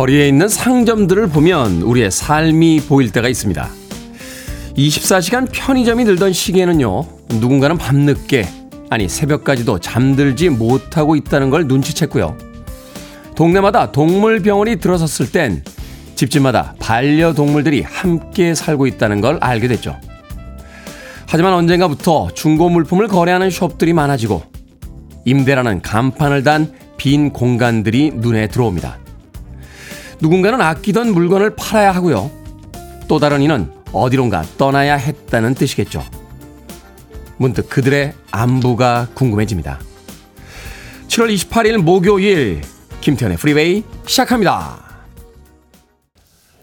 거리에 있는 상점들을 보면 우리의 삶이 보일 때가 있습니다. 24시간 편의점이 늘던 시기에는요, 누군가는 밤늦게, 아니 새벽까지도 잠들지 못하고 있다는 걸 눈치챘고요. 동네마다 동물병원이 들어섰을 땐 집집마다 반려동물들이 함께 살고 있다는 걸 알게 됐죠. 하지만 언젠가부터 중고 물품을 거래하는 숍들이 많아지고 임대라는 간판을 단 빈 공간들이 눈에 들어옵니다. 누군가는 아끼던 물건을 팔아야 하고요. 또 다른 이는 어디론가 떠나야 했다는 뜻이겠죠. 문득 그들의 안부가 궁금해집니다. 7월 28일 목요일 김태훈의 프리웨이 시작합니다.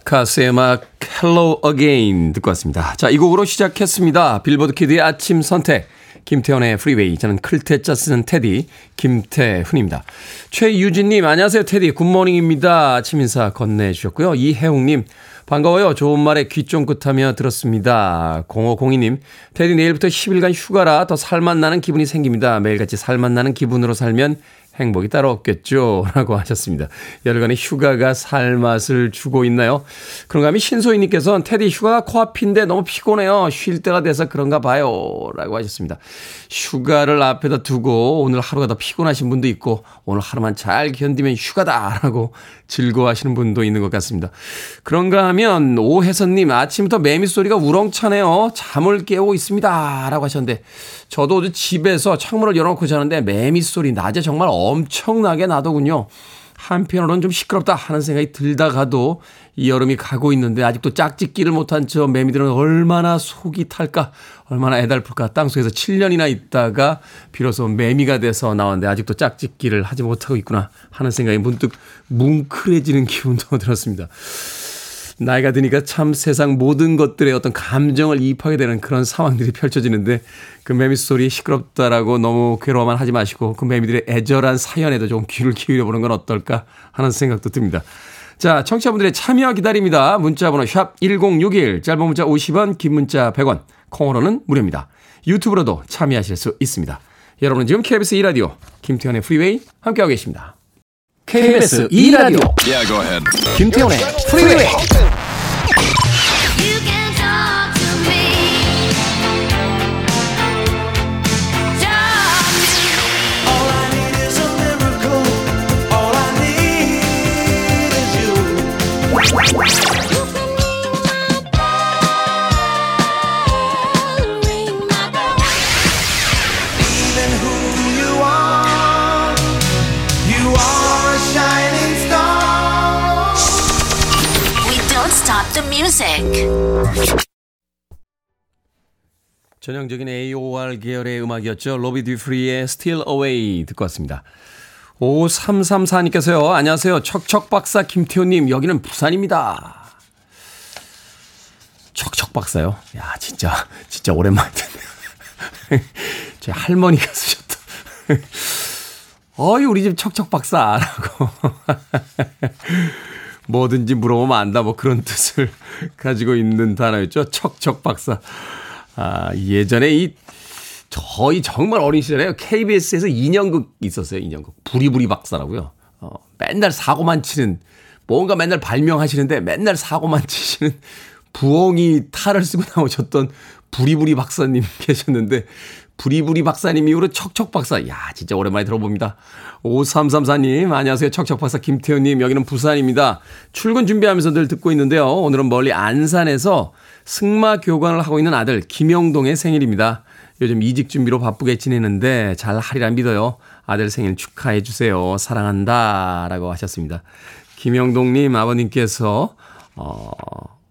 카스의 음악 Hello Again 듣고 왔습니다. 자, 이 곡으로 시작했습니다. 빌보드 키드의 아침 선택. 김태훈의 프리웨이. 저는 클 태 자 쓰는 테디, 김태훈입니다. 최유진님, 안녕하세요, 테디. good morning입니다. 아침 인사 건네주셨고요. 이혜웅님, 반가워요. 좋은 말에 귀 쫑긋하며 들었습니다. 0502님, 테디 내일부터 10일간 휴가라 더 살맛 나는 기분이 생깁니다. 매일같이 살맛 나는 기분으로 살면 행복이 따로 없겠죠. 라고 하셨습니다. 열흘간의 휴가가 살맛을 주고 있나요? 그런가 하면 신소희님께서는 테디 휴가가 코앞인데 너무 피곤해요. 쉴 때가 돼서 그런가 봐요. 라고 하셨습니다. 휴가를 앞에다 두고 오늘 하루가 더 피곤하신 분도 있고 오늘 하루만 잘 견디면 휴가다. 라고 즐거워하시는 분도 있는 것 같습니다. 그런가 하면 오혜선님 아침부터 매미 소리가 우렁차네요. 잠을 깨우고 있습니다. 라고 하셨는데 저도 집에서 창문을 열어놓고 자는데 매미 소리 낮에 정말 엄청나게 나더군요. 한편으로는 좀 시끄럽다 하는 생각이 들다가도 이 여름이 가고 있는데 아직도 짝짓기를 못한 저 매미들은 얼마나 속이 탈까, 얼마나 애달플까. 땅속에서 7년이나 있다가 비로소 매미가 돼서 나왔는데 아직도 짝짓기를 하지 못하고 있구나 하는 생각이 문득 뭉클해지는 기분도 들었습니다. 나이가 드니까 참 세상 모든 것들의 어떤 감정을 이입하게 되는 그런 상황들이 펼쳐지는데 그 매미 소리 시끄럽다라고 너무 괴로워만 하지 마시고 그 매미들의 애절한 사연에도 좀 귀를 기울여 보는 건 어떨까 하는 생각도 듭니다. 자, 청취자분들의 참여 기다립니다. 문자번호 샵 1061, 짧은 문자 50원, 긴 문자 100원, 콩으로는 무료입니다. 유튜브로도 참여하실 수 있습니다. 여러분은 지금 KBS 2라디오 김태훈의 프리웨이 함께하고 계십니다. KBS 2라디오 Yeah, go ahead. 김태훈의 프리웨이 전형적인 AOR 계열의 음악이었죠. 로비 듀프리의 Still Away 듣고 왔습니다. 5334님께서요. 안녕하세요. 척척박사 김태호님. 여기는 부산입니다. 척척박사요? 야, 진짜, 진짜 오랜만에 듣네요. 제 할머니가 쓰셨다. 어이, 우리 집 척척박사라고. 뭐든지 물어보면 안다. 뭐 그런 뜻을 가지고 있는 단어였죠. 척척박사. 아, 예전에 이, 저희 정말 어린 시절에 KBS에서 인형극 있었어요, 인형극. 부리부리 박사라고요. 어, 맨날 사고만 치는, 뭔가 맨날 발명하시는데 맨날 사고만 치시는 부엉이 탈을 쓰고 나오셨던 부리부리 박사님 계셨는데, 부리부리 박사님 이후로 척척 박사. 야, 진짜 오랜만에 들어봅니다. 5334님, 안녕하세요. 척척 박사 김태훈님, 여기는 부산입니다. 출근 준비하면서 늘 듣고 있는데요. 오늘은 멀리 안산에서 승마 교관을 하고 있는 아들 김영동의 생일입니다. 요즘 이직 준비로 바쁘게 지내는데 잘 하리라 믿어요. 아들 생일 축하해 주세요. 사랑한다. 라고 하셨습니다. 김영동님 아버님께서, 어,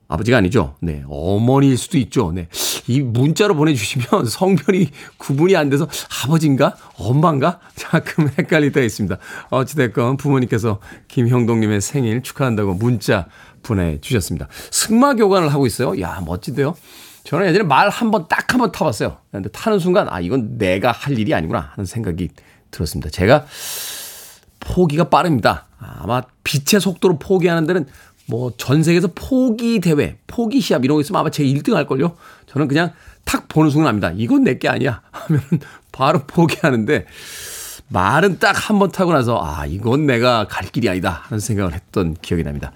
아버지가 아니죠. 네. 어머니일 수도 있죠. 네. 이 문자로 보내주시면 성별이 구분이 안 돼서 아버지인가? 엄마인가? 헷갈릴 때가 있습니다. 어찌됐건 부모님께서 김형동님의 생일 축하한다고 문자 보내주셨습니다. 승마교관을 하고 있어요. 야, 멋지대요. 저는 예전에 말 한 번 딱 한 번 타봤어요. 근데 타는 순간, 아, 이건 내가 할 일이 아니구나 하는 생각이 들었습니다. 제가 포기가 빠릅니다. 아마 빛의 속도로 포기하는 데는 뭐 전 세계에서 포기 대회, 포기 시합 이런 거 있으면 아마 제 1등 할걸요? 저는 그냥 탁 보는 순간 압니다. 이건 내 게 아니야. 하면 바로 포기하는데 말은 딱 한 번 타고 나서 아 이건 내가 갈 길이 아니다 하는 생각을 했던 기억이 납니다.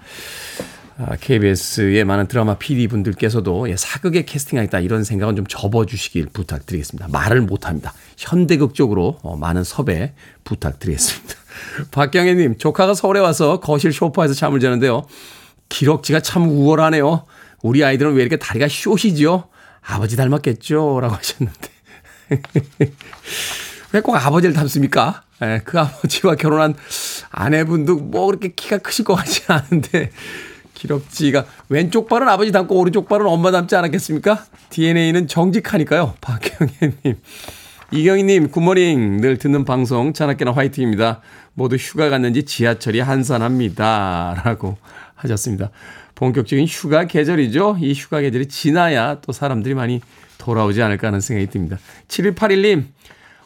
아, KBS의 많은 드라마 PD 분들께서도 예, 사극에 캐스팅하겠다 이런 생각은 좀 접어주시길 부탁드리겠습니다. 말을 못합니다. 현대극 쪽으로 어, 많은 섭외 부탁드리겠습니다. 박경혜님 조카가 서울에 와서 거실 소파에서 잠을 자는데요. 기럭지가 참 우월하네요. 우리 아이들은 왜 이렇게 다리가 숏이지요? 아버지 닮았겠죠? 라고 하셨는데. 왜 꼭 아버지를 닮습니까? 예, 그 아버지와 결혼한 아내분도 뭐 그렇게 키가 크실 것 같지 않은데, 기럭지가 왼쪽 발은 아버지 닮고 오른쪽 발은 엄마 닮지 않았겠습니까? DNA는 정직하니까요. 박경혜님. 이경희님, 굿모닝. 늘 듣는 방송, 자나깨나 화이팅입니다. 모두 휴가 갔는지 지하철이 한산합니다. 라고 하셨습니다. 본격적인 휴가 계절이죠. 이 휴가 계절이 지나야 또 사람들이 많이 돌아오지 않을까 하는 생각이 듭니다. 7181님,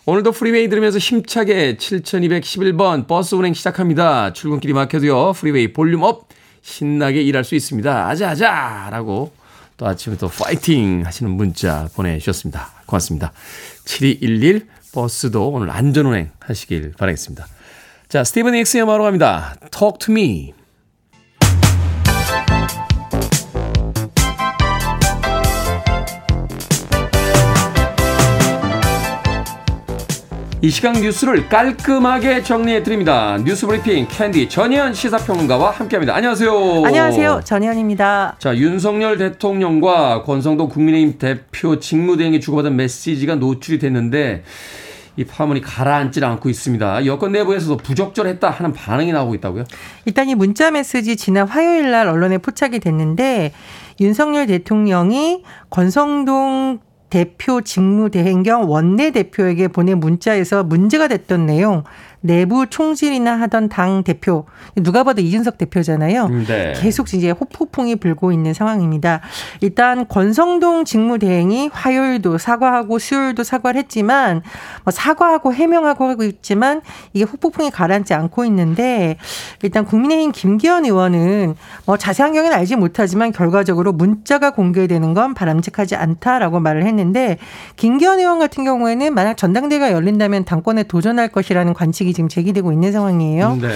오늘도 프리웨이 들으면서 힘차게 7211번 버스 운행 시작합니다. 출근길이 막혀도요. 프리웨이 volume up! 신나게 일할 수 있습니다. 아자아자! 라고 또 아침부터 파이팅 하시는 문자 보내주셨습니다. 고맙습니다. 7211 버스도 오늘 안전 운행 하시길 바라겠습니다. 자, 스티비 닉스의 음악으로 갑니다. Talk to me. 이 시간 뉴스를 깔끔하게 정리해 드립니다. 뉴스 브리핑 캔디 전예현 시사평론가와 함께합니다. 안녕하세요. 안녕하세요. 전예현입니다. 자, 윤석열 대통령과 권성동 국민의힘 대표 직무대행이 주고받은 메시지가 노출이 됐는데 이 파문이 가라앉질 않고 있습니다. 여권 내부에서도 부적절했다 하는 반응이 나오고 있다고요? 일단 이 문자 메시지 지난 화요일 날 언론에 포착이 됐는데 윤석열 대통령이 권성동 대표 직무대행 겸 원내대표에게 보낸 문자에서 문제가 됐던 내용 내부 총질이나 하던 당 대표 누가 봐도 이준석 대표잖아요. 네. 계속 이제 호폭풍이 불고 있는 상황입니다. 일단 권성동 직무대행이 화요일도 사과하고 수요일도 사과를 했지만 뭐 사과하고 해명하고 하고 있지만 이게 호폭풍이 가라앉지 않고 있는데 일단 국민의힘 김기현 의원은 뭐 자세한 경위는 알지 못하지만 결과적으로 문자가 공개되는 건 바람직하지 않다라고 말을 했는데 김기현 의원 같은 경우에는 만약 전당대회가 열린다면 당권에 도전할 것이라는 관측이 지금 제기되고 있는 상황이에요. 네.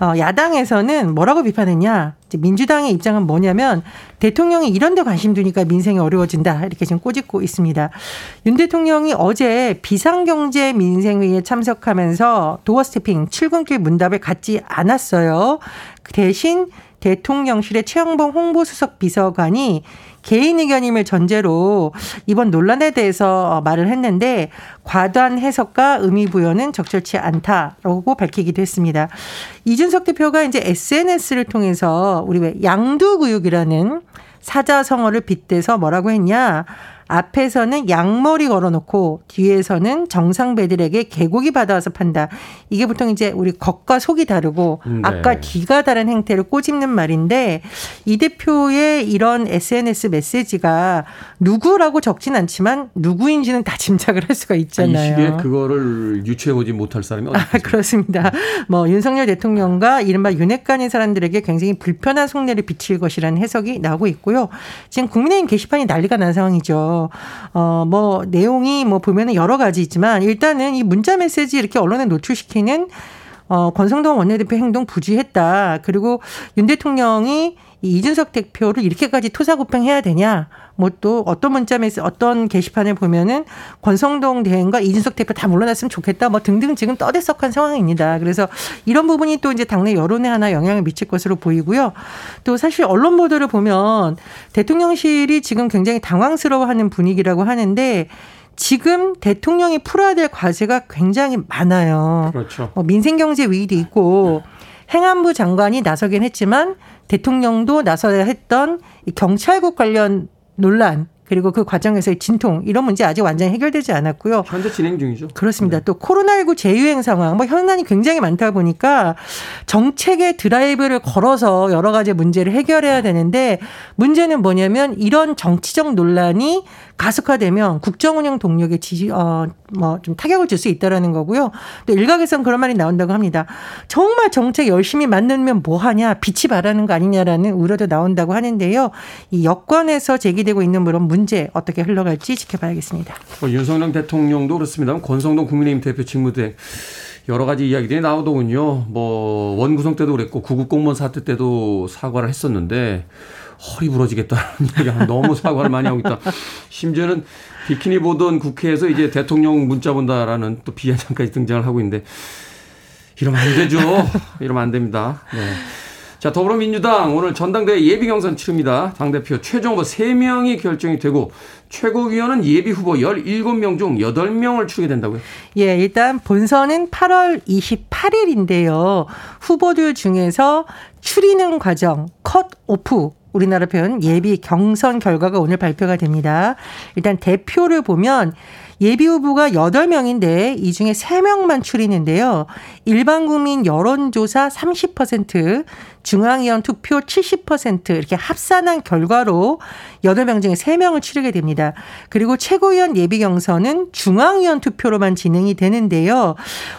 어, 야당에서는 뭐라고 비판했냐? 민주당의 입장은 뭐냐면 대통령이 이런 데 관심 두니까 민생이 어려워진다. 이렇게 지금 꼬집고 있습니다. 윤 대통령이 어제 비상경제 민생회의에 참석하면서 도어 스태핑 출근길 문답을 갖지 않았어요. 그 대신 대통령실의 최영봉 홍보수석 비서관이 개인 의견임을 전제로 이번 논란에 대해서 말을 했는데 과도한 해석과 의미 부여는 적절치 않다라고 밝히기도 했습니다. 이준석 대표가 이제 SNS를 통해서 우리 왜 양두구육이라는 사자성어를 빗대서 뭐라고 했냐? 앞에서는 양머리 걸어놓고 뒤에서는 정상배들에게 개고기 받아와서 판다. 이게 보통 이제 우리 겉과 속이 다르고 네. 앞과 뒤가 다른 행태를 꼬집는 말인데 이 대표의 이런 SNS 메시지가 누구라고 적진 않지만 누구인지는 다 짐작을 할 수가 이 있잖아요. 시기에 그거를 유추해보지 못할 사람이 어디 아? 그렇습니다. 뭐 윤석열 대통령과 이른바 윤핵관인 사람들에게 굉장히 불편한 속내를 비칠 것이라는 해석이 나오고 있고요. 지금 국민의힘 게시판이 난리가 난 상황이죠. 어, 뭐 내용이 뭐 보면은 여러 가지 있지만 일단은 이 문자 메시지 이렇게 언론에 노출시키는 어, 권성동 원내대표 행동 부주의했다. 그리고 윤 대통령이 이 이준석 대표를 이렇게까지 토사구팽해야 되냐? 뭐 또 어떤 문자 메시 어떤 게시판을 보면은 권성동 대행과 이준석 대표 다 물러났으면 좋겠다. 뭐 등등 지금 떠들썩한 상황입니다. 그래서 이런 부분이 또 이제 당내 여론에 하나 영향을 미칠 것으로 보이고요. 또 사실 언론 보도를 보면 대통령실이 지금 굉장히 당황스러워하는 분위기라고 하는데 지금 대통령이 풀어야 될 과제가 굉장히 많아요. 그렇죠. 뭐 민생경제 위기도 있고 행안부 장관이 나서긴 했지만 대통령도 나서야 했던 이 경찰국 관련 논란 그리고 그 과정에서의 진통 이런 문제 아직 완전히 해결되지 않았고요. 현재 진행 중이죠. 그렇습니다. 또 코로나19 재유행 상황, 뭐 현안이 굉장히 많다 보니까 정책의 드라이브를 걸어서 여러 가지 문제를 해결해야 되는데 문제는 뭐냐면 이런 정치적 논란이 가속화되면 국정운영 동력에 지지 어뭐 좀 타격을 줄 수 있다라는 거고요. 또 일각에선 그런 말이 나온다고 합니다. 정말 정책 열심히 만들면 뭐 하냐 빛이 바라는 거 아니냐라는 우려도 나온다고 하는데요. 이 여권에서 제기되고 있는 그런 문제 어떻게 흘러갈지 지켜봐야겠습니다. 뭐 윤석열 대통령도 그렇습니다만 권성동 국민의힘 대표 직무대행 여러 가지 이야기들이 나오더군요. 뭐 원구성 때도 그랬고 구급 공무원 사태 때도 사과를 했었는데 허리 부러지겠다는 얘기가 너무 사과를 많이 하고 있다. 심지어는 비키니 보던 국회에서 이제 대통령 문자 본다라는 또 비아냥까지 등장을 하고 있는데 이러면 안 되죠. 이러면 안 됩니다. 네. 자, 더불어민주당 오늘 전당대회 예비 경선 치릅니다. 당대표 최종 후보 3명이 결정이 되고 최고위원은 예비 후보 17명 중 8명을 추게 된다고요. 예, 일단 본선은 8월 28일인데요. 후보들 중에서 추리는 과정, 컷 오프, 우리나라 표현 예비 경선 결과가 오늘 발표가 됩니다. 일단 대표를 보면 예비 후보가 8명인데 이 중에 3명만 추리는데요. 일반 국민 여론조사 30%, 중앙위원 투표 70% 이렇게 합산한 결과로 8명 중에 3명을 추리게 됩니다. 그리고 최고위원 예비 경선은 중앙위원 투표로만 진행이 되는데요.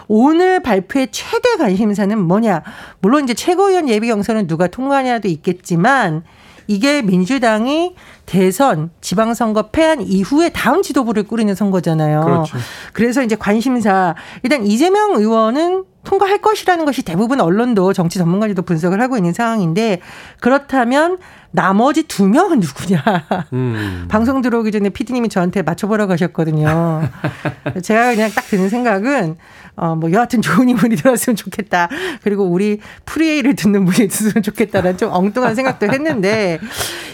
오늘 발표의 최대 관심사는 뭐냐? 물론 이제 최고위원 예비 경선은 누가 통과하냐도 있겠지만 이게 민주당이 대선 지방선거 패한 이후에 다음 지도부를 꾸리는 선거잖아요. 그렇죠. 그래서 이제 관심사 일단 이재명 의원은 통과할 것이라는 것이 대부분 언론도 정치 전문가들도 분석을 하고 있는 상황인데 그렇다면 나머지 두 명은 누구냐? 음. 방송 들어오기 전에 피디님이 저한테 맞춰보라고 하셨거든요. 제가 그냥 딱 드는 생각은 어 뭐 여하튼 좋은 인물이 들었으면 좋겠다. 그리고 우리 프리웨이를 듣는 분이 있으면 좋겠다라는 좀 엉뚱한 생각도 했는데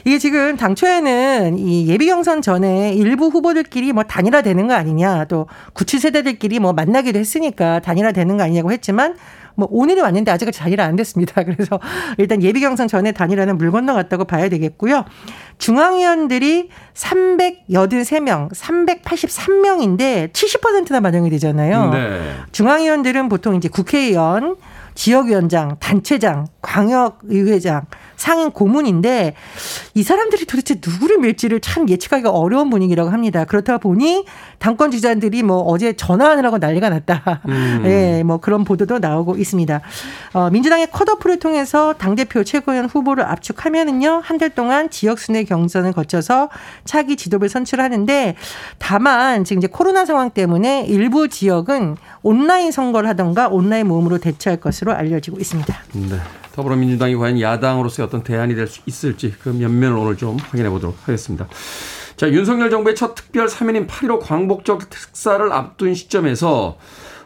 이게 지금 당초에는 이 예비 경선 전에 일부 후보들끼리 뭐 단일화 되는 거 아니냐 또 구치 세대들끼리 뭐 만나기도 했으니까 단일화 되는 거 아니냐고 했지만 뭐 오늘이 왔는데 아직까지 단일화 안 됐습니다. 그래서 일단 예비 경선 전에 단일화는 물 건너갔다고 봐야 되겠고요. 중앙위원들이 383명, 383명인데 70%나 반영이 되잖아요. 네. 중앙위원들은 보통 이제 국회의원, 지역위원장, 단체장, 광역의회장, 상임 고문인데 이 사람들이 도대체 누구를 밀지를 참 예측하기가 어려운 분위기라고 합니다. 그렇다 보니 당권 주자들이 뭐 어제 전화하느라고 난리가 났다. 음. 예, 뭐 그런 보도도 나오고 있습니다. 어, 민주당의 컷오프를 통해서 당대표 최고위원 후보를 압축하면은요, 한 달 동안 지역순회 경선을 거쳐서 차기 지도부를 선출하는데 다만 지금 이제 코로나 상황 때문에 일부 지역은 온라인 선거를 하던가 온라인 모음으로 대처할 것으로 알려지고 있습니다. 네. 더불어민주당이 과연 야당으로서의 어떤 대안이 될 수 있을지 그 면면을 오늘 좀 확인해 보도록 하겠습니다. 자, 윤석열 정부의 첫 특별 사면인 8.15 광복절 특사를 앞둔 시점에서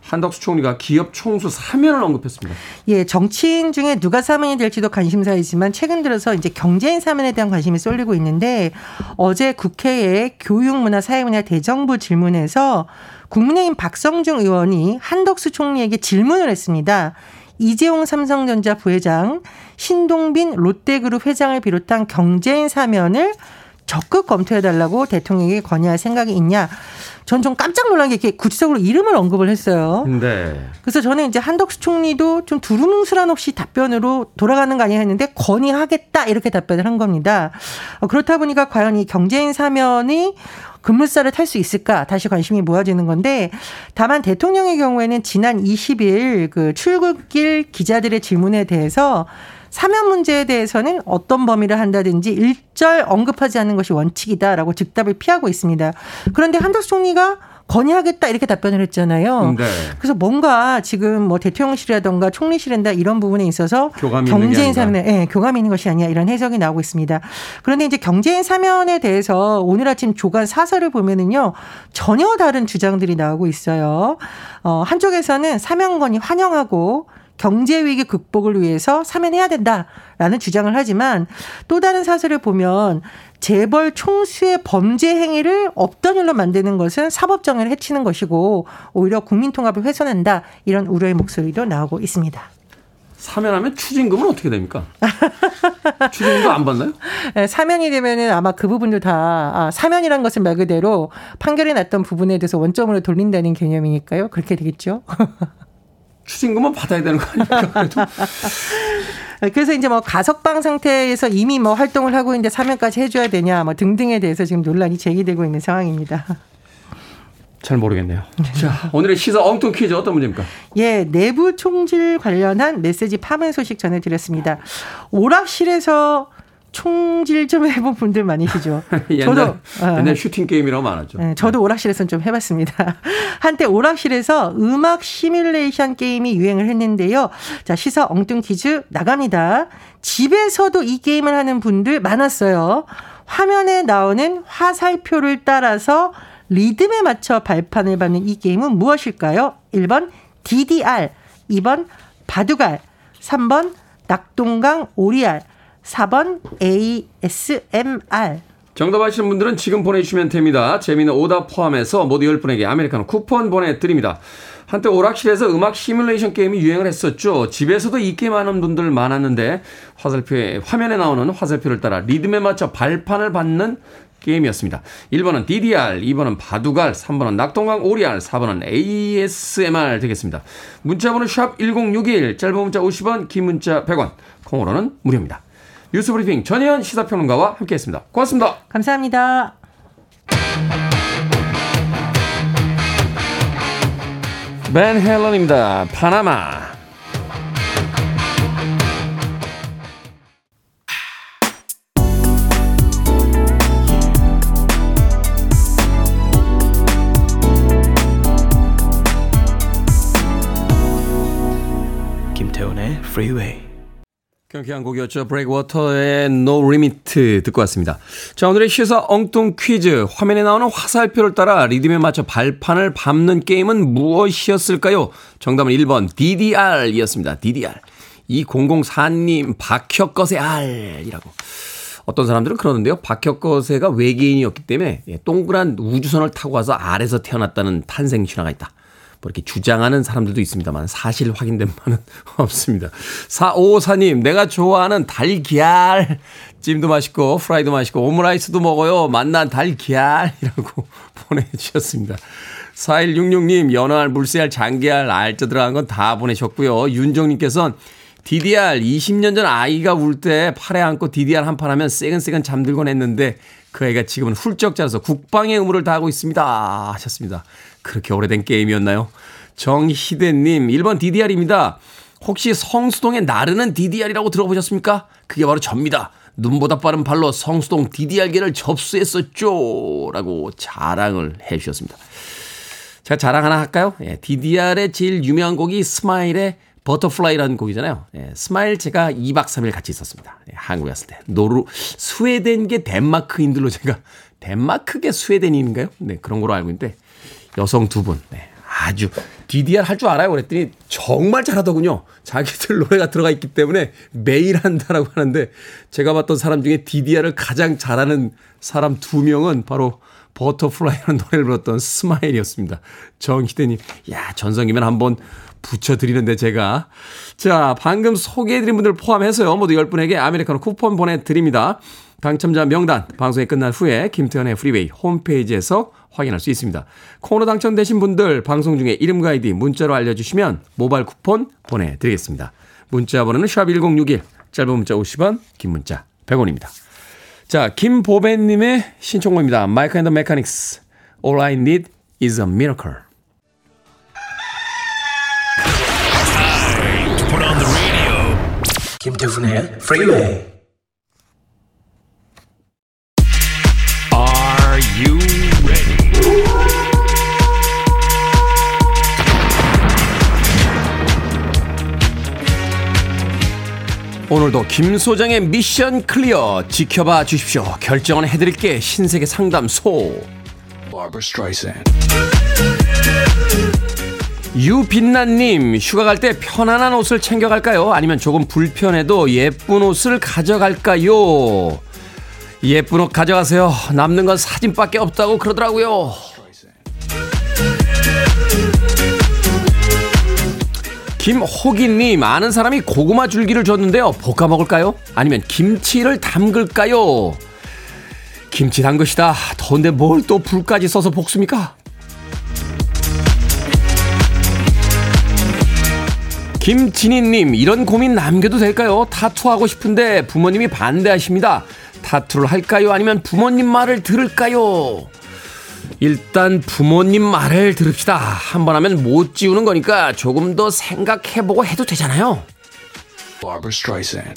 한덕수 총리가 기업 총수 사면을 언급했습니다. 예, 정치인 중에 누가 사면이 될지도 관심사이지만 최근 들어서 이제 경제인 사면에 대한 관심이 쏠리고 있는데 어제 국회의 교육문화 사회문화 대정부 질문에서 국민의힘 박성중 의원이 한덕수 총리에게 질문을 했습니다. 이재용 삼성전자 부회장, 신동빈 롯데그룹 회장을 비롯한 경제인 사면을 적극 검토해달라고 대통령에게 건의할 생각이 있냐? 전 좀 깜짝 놀란 게 이렇게 구체적으로 이름을 언급을 했어요. 네. 그래서 저는 이제 한덕수 총리도 좀 두루뭉술한 없이 답변으로 돌아가는 거 아니야 했는데 건의하겠다 이렇게 답변을 한 겁니다. 어, 그렇다 보니까 과연 이 경제인 사면이 급물살을 탈 수 있을까 다시 관심이 모아지는 건데 다만 대통령의 경우에는 지난 20일 그 출국길 기자들의 질문에 대해서 사면 문제에 대해서는 어떤 범위를 한다든지 일절 언급하지 않는 것이 원칙이다라고 즉답을 피하고 있습니다. 그런데 한덕수 총리가 건의하겠다 이렇게 답변을 했잖아요. 네. 그래서 뭔가 지금 뭐 대통령실이라던가 총리실인다 이런 부분에 있어서 경제인. 사면에 예, 교감이 있는 것이 아니야 이런 해석이 나오고 있습니다. 그런데 이제 경제인 사면에 대해서 오늘 아침 조간 사설을 보면은요 전혀 다른 주장들이 나오고 있어요. 어, 한쪽에서는 사면 건이 환영하고 경제 위기 극복을 위해서 사면해야 된다라는 주장을 하지만 또 다른 사설을 보면 재벌 총수의 범죄 행위를 없던 일로 만드는 것은 사법 정의를 해치는 것이고 오히려 국민 통합을 훼손한다 이런 우려의 목소리도 나오고 있습니다. 사면하면 추징금은 어떻게 됩니까? 추징금도 안 받나요? 예, 사면이 되면은 아마 그 부분도 다 아, 사면이란 것은 말 그대로 판결이 났던 부분에 대해서 원점으로 돌린다는 개념이니까요. 그렇게 되겠죠. 추징금은 받아야 되는 거 아닙니까? 그래도. 그래서 이제 뭐 가석방 상태에서 이미 뭐 활동을 하고 있는데 사면까지 해줘야 되냐 뭐 등등에 대해서 지금 논란이 제기되고 있는 상황입니다. 잘 모르겠네요. 자, 오늘의 시사 엉뚱 퀴즈 어떤 문제입니까? 예, 내부 총질 관련한 메시지 파문 소식 전해드렸습니다. 오락실에서 총질 좀 해본 분들 많으시죠. 옛날, 저도 아, 옛날 슈팅 게임이라고 많았죠. 네, 저도 오락실에서는 좀 해봤습니다. 한때 오락실에서 음악 시뮬레이션 게임이 유행을 했는데요. 자, 시사 엉뚱 퀴즈 나갑니다. 집에서도 이 게임을 하는 분들 많았어요. 화면에 나오는 화살표를 따라서 리듬에 맞춰 발판을 밟는 이 게임은 무엇일까요? 1번 DDR, 2번 바둑알, 3번 낙동강 오리알, 4번 ASMR. 정답 아시는 분들은 지금 보내주시면 됩니다. 재미있는 오답 포함해서 모두 10분에게 아메리카노 쿠폰 보내드립니다. 한때 오락실에서 음악 시뮬레이션 게임이 유행을 했었죠. 집에서도 이 게임 하는 분들 많았는데 화살표에 화면에 나오는 화살표를 따라 리듬에 맞춰 발판을 받는 게임이었습니다. 1번은 DDR, 2번은 바둑알, 3번은 낙동강 오리알, 4번은 ASMR 되겠습니다. 문자번호 샵 1061, 짧은 문자 50원, 긴 문자 100원, 콩으로는 무료입니다. 뉴스브리핑 전혜연 시사평론가와 함께했습니다. 고맙습니다. 감사합니다. 벤 헬런입니다. 파나마. 김태훈의 Freeway. 경쾌한 곡이었죠. 브레이크워터의 No Limit 듣고 왔습니다. 자, 오늘의 시사 엉뚱 퀴즈. 화면에 나오는 화살표를 따라 리듬에 맞춰 발판을 밟는 게임은 무엇이었을까요? 정답은 1번 DDR이었습니다. DDR. 2004님 박혁것의 R이라고. 어떤 사람들은 그러는데요. 박혁것의가 외계인이었기 때문에 예, 동그란 우주선을 타고 와서 R에서 태어났다는 탄생 신화가 있다. 뭐 이렇게 주장하는 사람들도 있습니다만 사실 확인된 바는 없습니다. 4554님, 내가 좋아하는 달걀. 찜도 맛있고, 프라이도 맛있고, 오므라이스도 먹어요. 맛난 달걀이라고 보내주셨습니다. 4166님, 연어알, 물새알, 장게알, 알짜 들어간 건 다 보내셨고요. 윤정님께서는 DDR 20년 전 아이가 울 때 팔에 안고 DDR 한 판 하면 새근새근 잠들곤 했는데 그 아이가 지금은 훌쩍 자라서 국방의 의무를 다하고 있습니다. 하셨습니다. 그렇게 오래된 게임이었나요? 정희대님, 1번 DDR입니다. 혹시 성수동의 나르는 DDR이라고 들어보셨습니까? 그게 바로 접니다. 눈보다 빠른 발로 성수동 DDR계를 접수했었죠. 라고 자랑을 해 주셨습니다. 제가 자랑 하나 할까요? 예, DDR의 제일 유명한 곡이 스마일의 Butterfly라는 곡이잖아요. 예, 스마일 제가 2박 3일 같이 있었습니다. 예, 한국에 왔을 때. 노르, 스웨덴계 덴마크인들로 제가, 덴마크계 스웨덴인가요? 네, 그런 걸로 알고 있는데, 여성 두 분. 네, 아주, DDR 할 줄 알아요? 그랬더니 정말 잘하더군요. 자기들 노래가 들어가 있기 때문에 매일 한다라고 하는데, 제가 봤던 사람 중에 DDR을 가장 잘하는 사람 두 명은 바로 Butterfly라는 노래를 불렀던 스마일이었습니다. 정희대님, 야, 전성기면 한번 붙여드리는데 제가. 자, 방금 소개해드린 분들 포함해서요. 모두 10분에게 아메리카노 쿠폰 보내드립니다. 당첨자 명단 방송이 끝난 후에 김태훈의 프리웨이 홈페이지에서 확인할 수 있습니다. 코너 당첨되신 분들 방송 중에 이름과 아이디 문자로 알려주시면 모바일 쿠폰 보내드리겠습니다. 문자 번호는 샵1061 짧은 문자 50원 긴 문자 100원입니다. 자, 김보배님의 신청곡입니다. 마이크 앤더 메카닉스 All I Need is a Miracle. 김태훈의 Freeway. Are you 오늘도 김 소장의 미션 클리어 지켜봐 주십시오. 결정은 해드릴게 신세계 상담소. Barbara Streisand. 유빛나님 휴가 갈 때 편안한 옷을 챙겨갈까요? 아니면 조금 불편해도 예쁜 옷을 가져갈까요? 예쁜 옷 가져가세요. 남는 건 사진밖에 없다고 그러더라고요. 김호기님 아는 사람이 고구마 줄기를 줬는데요. 볶아 먹을까요? 아니면 김치를 담글까요? 김치 담그시다. 더운데 뭘 또 불까지 써서 볶습니까? 김진희님, 이런 고민 남겨도 될까요? 타투하고 싶은데 부모님이 반대하십니다. 타투를 할까요? 아니면 부모님 말을 들을까요? 일단 부모님 말을 들읍시다. 한 번 하면 못 지우는 거니까 조금 더 생각해보고 해도 되잖아요. Barbara Streisand.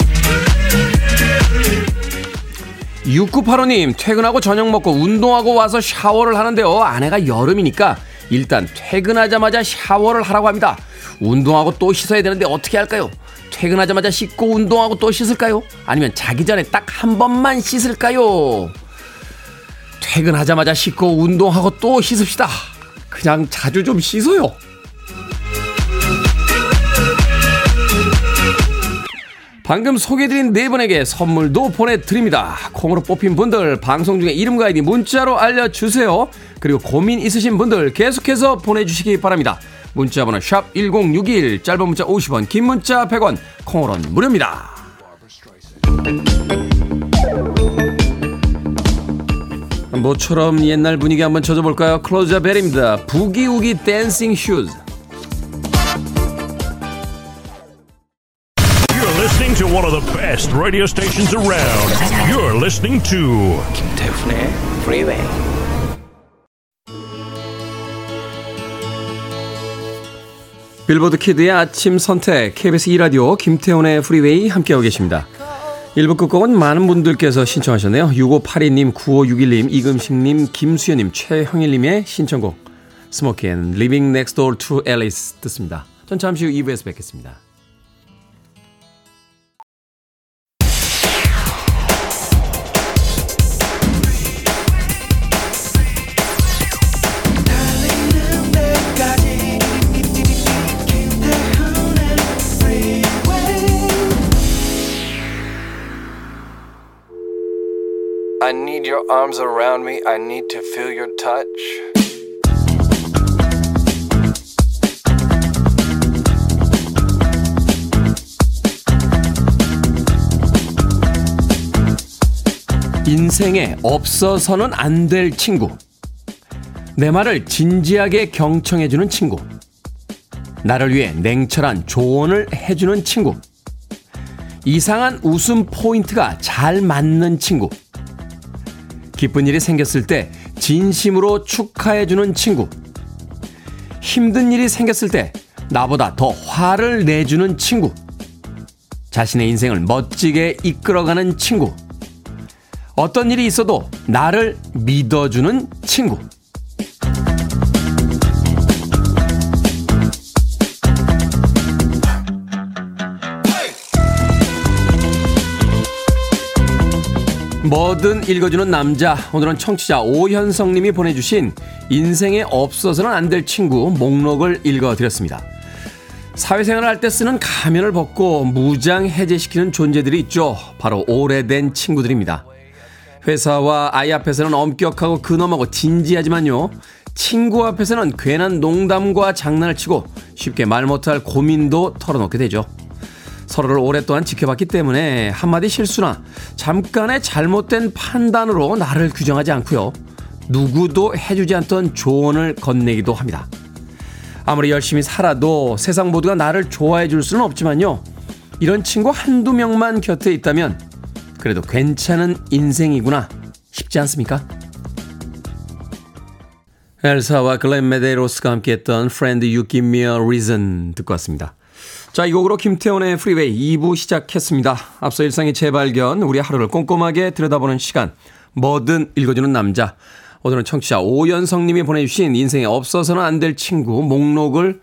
6985님, 퇴근하고 저녁 먹고 운동하고 와서 샤워를 하는데요. 아내가 여름이니까 일단 퇴근하자마자 샤워를 하라고 합니다. 운동하고 또 씻어야 되는데 어떻게 할까요? 퇴근하자마자 씻고 운동하고 또 씻을까요? 아니면 자기 전에 딱 한 번만 씻을까요? 퇴근하자마자 씻고 운동하고 또 씻읍시다. 그냥 자주 좀 씻어요. 방금 소개해드린 네 분에게 선물도 보내드립니다. 콩으로 뽑힌 분들 방송 중에 이름과 아이디 문자로 알려주세요. 그리고 고민 있으신 분들 계속해서 보내주시기 바랍니다. 문자 번호 샵1061 짧은 문자 50원 긴 문자 100원 콩으로는 무료입니다. 모처럼 옛날 분위기 한번 젖어볼까요? 클로자 배리입니다. Boogie Woogie Dancing Shoes You're listening to one of the best radio stations around. You're listening to 김태훈의 Freeway. 빌보드 키드의 아침 선택 KBS 2라디오 김태훈의 프리웨이 함께하고 계십니다. 1부 끝곡은 많은 분들께서 신청하셨네요. 6582님, 9561님, 이금식님, 김수현님, 최형일님의 신청곡 스모키의 Living Next Door to Alice 듣습니다. 전 잠시 후 2부에서 뵙겠습니다. I need your arms around me. I need to feel your touch. 인생에 없어서는 안 될 친구. 내 말을 진지하게 경청해주는 친구. 나를 위해 냉철한 조언을 해주는 친구. 이상한 웃음 포인트가 잘 맞는 친구. 기쁜 일이 생겼을 때 진심으로 축하해주는 친구. 힘든 일이 생겼을 때 나보다 더 화를 내주는 친구. 자신의 인생을 멋지게 이끌어가는 친구. 어떤 일이 있어도 나를 믿어주는 친구. 뭐든 읽어주는 남자. 오늘은 청취자 오현성 님이 보내주신 인생에 없어서는 안 될 친구 목록을 읽어드렸습니다. 사회생활을 할 때 쓰는 가면을 벗고 무장 해제시키는 존재들이 있죠. 바로 오래된 친구들입니다. 회사와 아이 앞에서는 엄격하고 근엄하고 진지하지만요. 친구 앞에서는 괜한 농담과 장난을 치고 쉽게 말 못할 고민도 털어놓게 되죠. 서로를 오랫동안 지켜봤기 때문에 한마디 실수나 잠깐의 잘못된 판단으로 나를 규정하지 않고요. 누구도 해주지 않던 조언을 건네기도 합니다. 아무리 열심히 살아도 세상 모두가 나를 좋아해 줄 수는 없지만요. 이런 친구 한두 명만 곁에 있다면 그래도 괜찮은 인생이구나 싶지 않습니까? 엘사와 글렌 메데로스가 함께했던 Friend You Give Me a Reason 듣고 왔습니다. 자, 이 곡으로 김태훈의 프리웨이 2부 시작했습니다. 앞서 일상의 재발견, 우리 하루를 꼼꼼하게 들여다보는 시간, 뭐든 읽어주는 남자. 오늘은 청취자 오연성님이 보내주신 인생에 없어서는 안 될 친구 목록을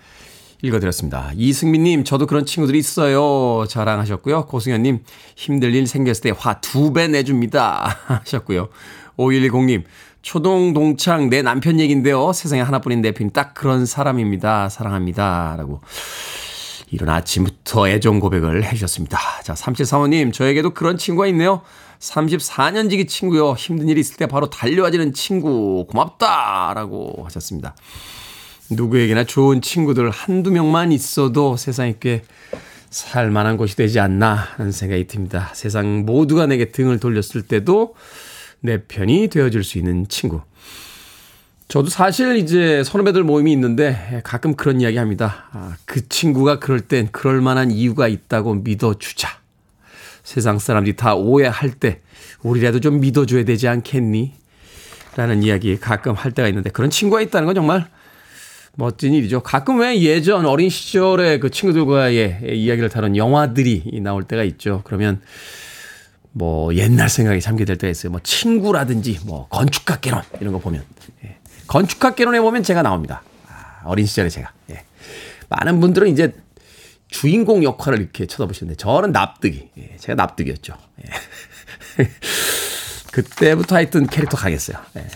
읽어드렸습니다. 이승민님, 저도 그런 친구들이 있어요. 자랑하셨고요. 고승현님, 힘들 일 생겼을 때 화 두 배 내줍니다. 하셨고요. 5110님, 초동 동창 내 남편 얘긴데요. 세상에 하나뿐인 내 편이 딱 그런 사람입니다. 사랑합니다. 라고. 이른 아침부터 애정 고백을 해주셨습니다. 자, 3735님, 저에게도 그런 친구가 있네요. 34년 지기 친구요. 힘든 일이 있을 때 바로 달려와지는 친구. 고맙다! 라고 하셨습니다. 누구에게나 좋은 친구들 한두 명만 있어도 세상에 꽤 살만한 곳이 되지 않나 하는 생각이 듭니다. 세상 모두가 내게 등을 돌렸을 때도 내 편이 되어줄 수 있는 친구. 저도 사실 이제 선후배들 모임이 있는데 가끔 그런 이야기 합니다. 아, 그 친구가 그럴 땐 그럴 만한 이유가 있다고 믿어주자. 세상 사람들이 다 오해할 때 우리라도 좀 믿어줘야 되지 않겠니? 라는 이야기 가끔 할 때가 있는데 그런 친구가 있다는 건 정말 멋진 일이죠. 가끔 왜 예전 어린 시절에 그 친구들과의 이야기를 다룬 영화들이 나올 때가 있죠. 그러면 뭐 옛날 생각이 잠게 될 때가 있어요. 뭐 친구라든지 뭐 건축학 개론 이런 거 보면 예. 건축학 개론에 보면 제가 나옵니다. 아, 어린 시절에 제가 예. 많은 분들은 이제 주인공 역할을 이렇게 쳐다보시는데 저는 납득이 예. 제가 납득이었죠. 예. 그때부터 하여튼 캐릭터 가겠어요. 예.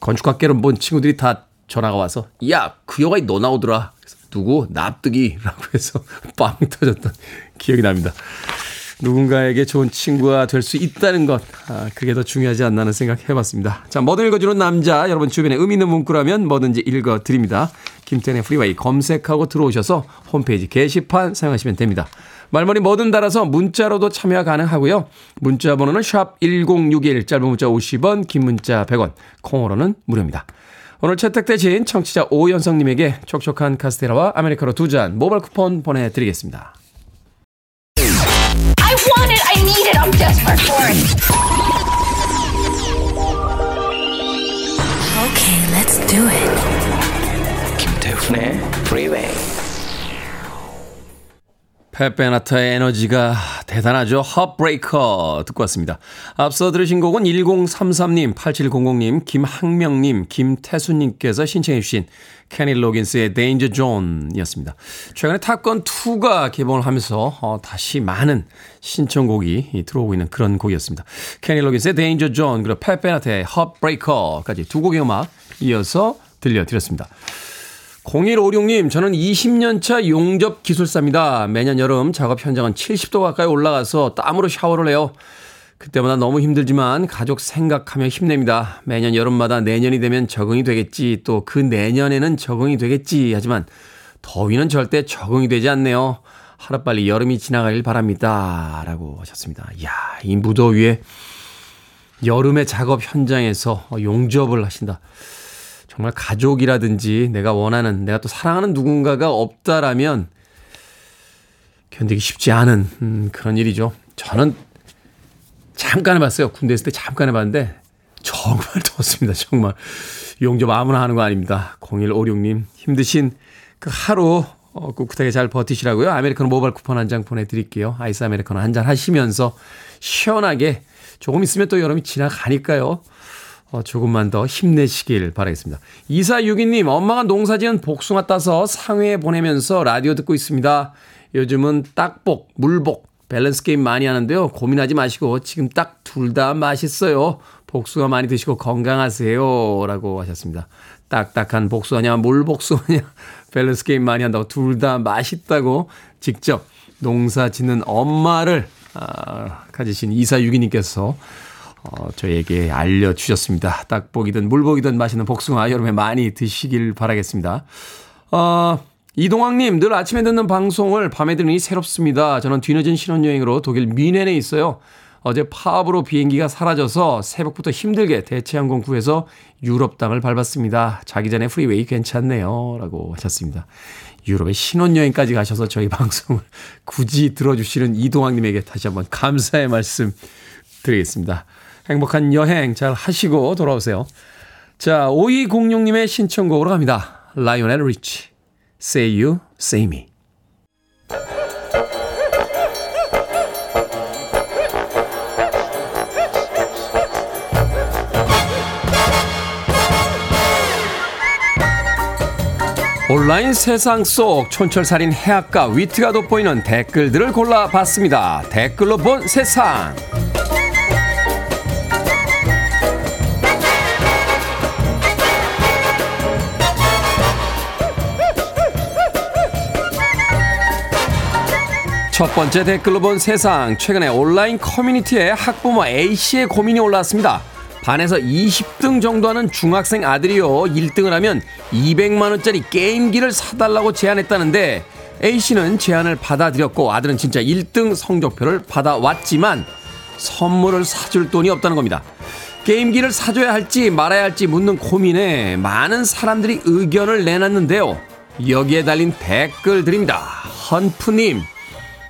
건축학 개론 본 친구들이 다 전화가 와서 야 그 영화에 너 나오더라. 누구 납득이라고 해서 빵 터졌던 기억이 납니다. 누군가에게 좋은 친구가 될 수 있다는 것, 아, 그게 더 중요하지 않나 하는 생각 해봤습니다. 자, 뭐든 읽어주는 남자, 여러분 주변에 의미 있는 문구라면 뭐든지 읽어드립니다. 김태훈의 프리웨이 검색하고 들어오셔서 홈페이지 게시판 사용하시면 됩니다. 말머리 뭐든 달아서 문자로도 참여 가능하고요. 문자 번호는 샵 1061, 짧은 문자 50원, 긴 문자 100원, 콩으로는 무료입니다. 오늘 채택되신 청취자 오연성님에게 촉촉한 카스테라와 아메리카노 두 잔 모바일 쿠폰 보내드리겠습니다. want it. I need it. I'm desperate for it. Okay, let's do it. Kim Dufne, freeway. 페페나타의 에너지가 대단하죠. 헛브레이커 듣고 왔습니다. 앞서 들으신 곡은 1033님, 8700님, 김학명님, 김태수님께서 신청해 주신 케니 로긴스의 Danger Zone이었습니다. 최근에 탑건 2가 개봉을 하면서 어, 다시 많은 신청곡이 들어오고 있는 그런 곡이었습니다. 케니 로긴스의 Danger Zone 그리고 페페나타의 헛브레이커까지 두 곡의 음악 이어서 들려드렸습니다. 0156님, 저는 20년차 용접 기술사입니다. 매년 여름 작업 현장은 70도 가까이 올라가서 땀으로 샤워를 해요. 그때마다 너무 힘들지만 가족 생각하며 힘냅니다. 매년 여름마다 내년이 되면 적응이 되겠지, 또 그 내년에는 적응이 되겠지, 하지만 더위는 절대 적응이 되지 않네요. 하루빨리 여름이 지나가길 바랍니다. 라고 하셨습니다. 이야, 이 무더위에 여름의 작업 현장에서 용접을 하신다. 정말 가족이라든지 내가 원하는, 내가 또 사랑하는 누군가가 없다라면 견디기 쉽지 않은 음, 그런 일이죠. 저는 잠깐 해봤어요. 군대 있을 때 잠깐 해봤는데 정말 더웠습니다. 정말 용접 아무나 하는 거 아닙니다. 0156님 힘드신 그 하루 어, 꿋꿋하게 잘 버티시라고요. 아메리카노 모바일 쿠폰 한 장 보내드릴게요. 아이스 아메리카노 한 잔 하시면서 시원하게 조금 있으면 또 여름이 지나가니까요. 어, 조금만 더 힘내시길 바라겠습니다. 2462님, 엄마가 농사 지은 복숭아 따서 상회에 보내면서 라디오 듣고 있습니다. 요즘은 딱복, 물복, 밸런스 게임 많이 하는데요. 고민하지 마시고 지금 딱 둘 다 맛있어요. 복숭아 많이 드시고 건강하세요. 라고 하셨습니다. 딱딱한 복숭아냐, 물복숭아냐, 밸런스 게임 많이 한다고 둘 다 맛있다고 직접 농사 짓는 엄마를 아, 가지신 2462님께서 어, 저희에게 알려주셨습니다. 딱복이든 물복이든 맛있는 복숭아 여름에 많이 드시길 바라겠습니다. 어, 이동학님, 늘 아침에 듣는 방송을 밤에 들으니 새롭습니다. 저는 뒤늦은 신혼여행으로 독일 뮌헨에 있어요. 어제 파업으로 비행기가 사라져서 새벽부터 힘들게 대체항공 구해서 유럽 땅을 밟았습니다. 자기 전에 프리웨이 괜찮네요. 라고 하셨습니다. 유럽에 신혼여행까지 가셔서 저희 방송을 굳이 들어주시는 이동학님에게 다시 한번 감사의 말씀 드리겠습니다. 행복한 여행 잘 하시고 돌아오세요. 자, 5206님의 신청곡으로 갑니다. 라이오넬 리치. Say you, say me. 온라인 세상 속 촌철살인 해악과 위트가 돋보이는 댓글들을 골라봤습니다. 댓글로 본 세상. 첫 번째 댓글로 본 세상. 최근에 온라인 커뮤니티에 학부모 A씨의 고민이 올라왔습니다. 반에서 20등 정도 하는 중학생 아들이요. 1등을 하면 200만원짜리 게임기를 사달라고 제안했다는데 A씨는 제안을 받아들였고 아들은 진짜 1등 성적표를 받아왔지만 선물을 사줄 돈이 없다는 겁니다. 게임기를 사줘야 할지 말아야 할지 묻는 고민에 많은 사람들이 의견을 내놨는데요. 여기에 달린 댓글들입니다. 헌프님,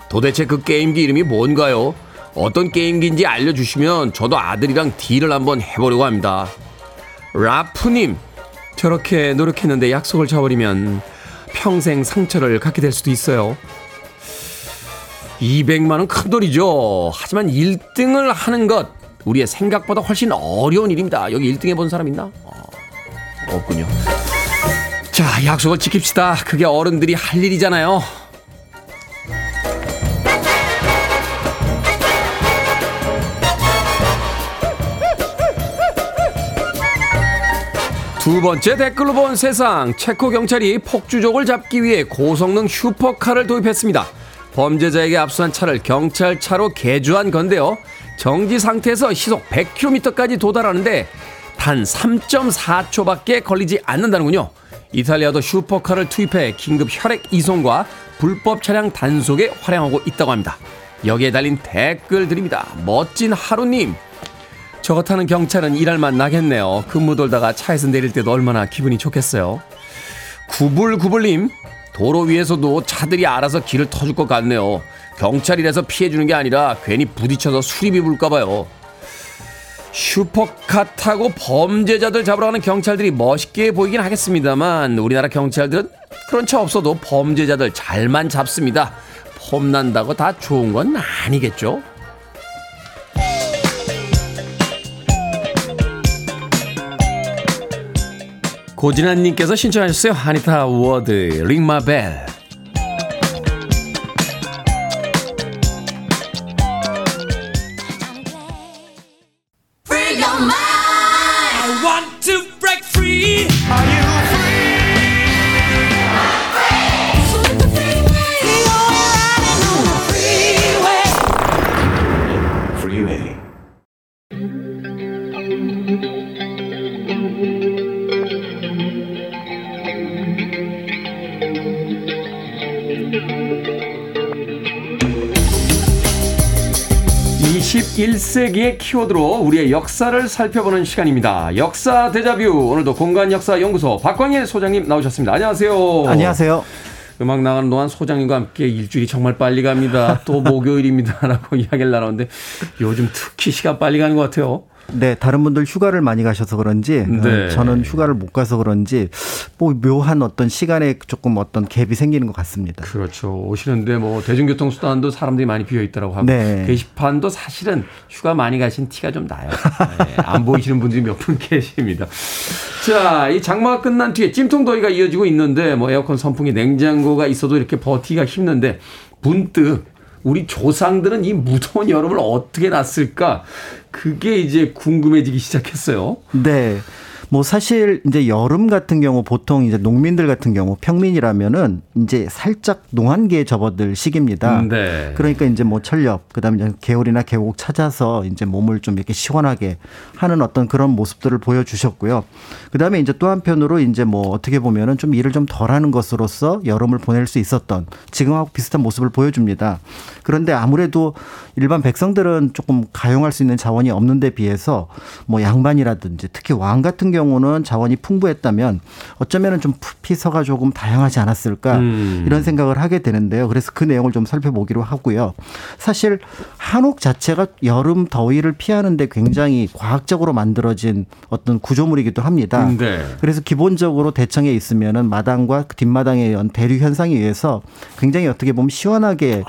도대체 그 게임기 이름이 뭔가요? 어떤 게임기인지 알려주시면 저도 아들이랑 딜을 한번 해보려고 합니다. 라프님, 저렇게 노력했는데 약속을 저버리면 평생 상처를 갖게 될 수도 있어요. 200만 원 큰 돈이죠. 하지만 1등을 하는 것 우리의 생각보다 훨씬 어려운 일입니다. 여기 1등 해본 사람 있나? 어, 없군요. 자, 약속을 지킵시다. 그게 어른들이 할 일이잖아요. 두 번째 댓글로 본 세상 체코 경찰이 폭주족을 잡기 위해 고성능 슈퍼카를 도입했습니다. 범죄자에게 압수한 차를 경찰차로 개조한 건데요. 정지 상태에서 시속 100km까지 도달하는데 단 3.4초밖에 걸리지 않는다는군요. 이탈리아도 슈퍼카를 투입해 긴급 혈액 이송과 불법 차량 단속에 활용하고 있다고 합니다. 여기에 달린 댓글들입니다. 멋진 하루님, 저거 타는 경찰은 일할 맛 나겠네요. 근무 돌다가 차에서 내릴 때도 얼마나 기분이 좋겠어요. 구불구불님, 도로 위에서도 차들이 알아서 길을 터줄 것 같네요. 경찰이라서 피해주는 게 아니라 괜히 부딪혀서 수리비 물까봐요. 슈퍼카 타고 범죄자들 잡으러 가는 경찰들이 멋있게 보이긴 하겠습니다만 우리나라 경찰들은 그런 차 없어도 범죄자들 잘만 잡습니다. 폼난다고 다 좋은 건 아니겠죠? 고진아님께서 신청하셨어요. 하니타 워드 링마벨. 21세기의 키워드로 우리의 역사를 살펴보는 시간입니다. 역사 대자뷰 오늘도 공간 역사 연구소 박광일 소장님 나오셨습니다. 안녕하세요. 안녕하세요. 음악 나가는 동안 소장님과 함께 일주일이 정말 빨리 갑니다. 또 목요일입니다라고 이야기를 나눴는데 요즘 특히 시간 빨리 가는 것 같아요. 네, 다른 분들 휴가를 많이 가셔서 그런지 네. 어, 저는 휴가를 못 가서 그런지 뭐 묘한 어떤 시간에 조금 어떤 갭이 생기는 것 같습니다. 그렇죠. 오시는데 뭐 대중교통 수단도 사람들이 많이 비어 있다고 하고 네. 게시판도 사실은 휴가 많이 가신 티가 좀 나요. 네, 안 보이시는 분들이 몇 분 계십니다. 자, 이 장마가 끝난 뒤에 찜통 더위가 이어지고 있는데 뭐 에어컨 선풍기 냉장고가 있어도 이렇게 버티기가 힘든데 문득 우리 조상들은 이 무더운 여름을 어떻게 났을까? 그게 이제 궁금해지기 시작했어요. 네. 뭐 사실 이제 여름 같은 경우 보통 이제 농민들 같은 경우 평민이라면은 이제 살짝 농한기에 접어들 시기입니다. 네. 그러니까 이제 뭐 철렵, 그다음에 이제 개울이나 계곡 찾아서 이제 몸을 좀 이렇게 시원하게 하는 어떤 그런 모습들을 보여주셨고요. 그다음에 이제 또 한편으로 이제 뭐 어떻게 보면은 좀 일을 좀 덜하는 것으로서 여름을 보낼 수 있었던 지금하고 비슷한 모습을 보여줍니다. 그런데 아무래도 일반 백성들은 조금 가용할 수 있는 자원이 없는 데 비해서 뭐 양반이라든지 특히 왕 같은 경우 는 자원이 풍부했다면 어쩌면은 좀 피서가 조금 다양하지 않았을까 음. 이런 생각을 하게 되는데요. 그래서 그 내용을 좀 살펴보기로 하고요. 사실 한옥 자체가 여름 더위를 피하는데 굉장히 과학적으로 만들어진 어떤 구조물이기도 합니다. 네. 그래서 기본적으로 대청에 있으면은 마당과 그 뒷마당의 연- 대류 현상에 의해서 굉장히 어떻게 보면 시원하게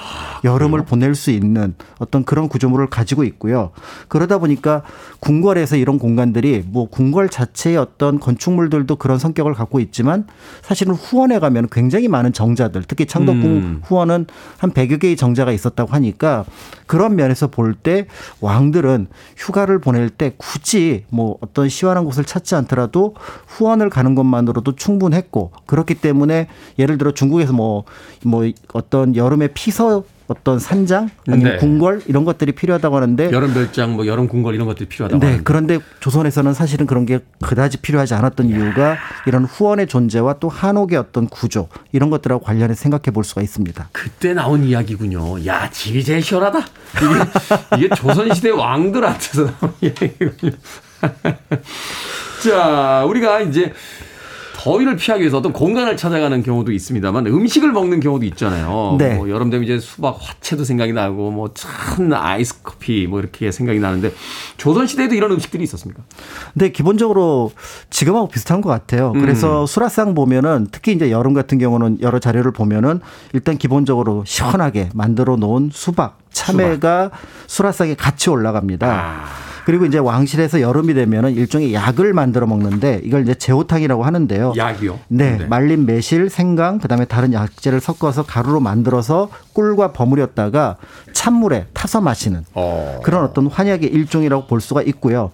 여름을 보낼 수 있는 어떤 그런 구조물을 가지고 있고요. 그러다 보니까 궁궐에서 이런 공간들이 뭐 궁궐 자체 의 어떤 건축물들도 그런 성격을 갖고 있지만 사실은 후원에 가면 굉장히 많은 정자들, 특히 창덕궁 음. 후원은 한 100여 개의 정자가 있었다고 하니까 그런 면에서 볼 때 왕들은 휴가를 보낼 때 굳이 뭐 어떤 시원한 곳을 찾지 않더라도 후원을 가는 것만으로도 충분했고 그렇기 때문에 예를 들어 중국에서 뭐, 뭐 어떤 여름에 피서 어떤 산장 아니면 네. 궁궐 이런 것들이 필요하다고 하는데 여름 별장, 뭐 여름 궁궐 이런 것들이 필요하다고 네, 하는데. 그런데 조선에서는 사실은 그런 게 그다지 필요하지 않았던 이유가 이런 후원의 존재와 또 한옥의 어떤 구조 이런 것들하고 관련해서 생각해 볼 수가 있습니다. 그때 나온 이야기군요. 야, 집이 제일 시원하다. 이게, 이게 조선시대 왕들한테서 나온 이야기군요. 자, 우리가 이제 더위를 피하기 위해서 어떤 공간을 찾아가는 경우도 있습니다만 음식을 먹는 경우도 있잖아요. 네. 뭐 여름 되면 이제 수박 화채도 생각이 나고 뭐 찬 아이스 커피 뭐 이렇게 생각이 나는데 조선 시대에도 이런 음식들이 있었습니까? 근데 기본적으로 지금하고 비슷한 것 같아요. 음. 그래서 수라상 보면은 특히 이제 여름 같은 경우는 여러 자료를 보면은 일단 기본적으로 시원하게 만들어 놓은 수박, 참외가 수라상에 같이 올라갑니다. 아. 그리고 이제 왕실에서 여름이 되면은 일종의 약을 만들어 먹는데 이걸 이제 제호탕이라고 하는데요. 약이요? 네, 말린 매실, 생강, 그다음에 다른 약재를 섞어서 가루로 만들어서 꿀과 버무렸다가 찬물에 타서 마시는 어. 그런 어떤 환약의 일종이라고 볼 수가 있고요.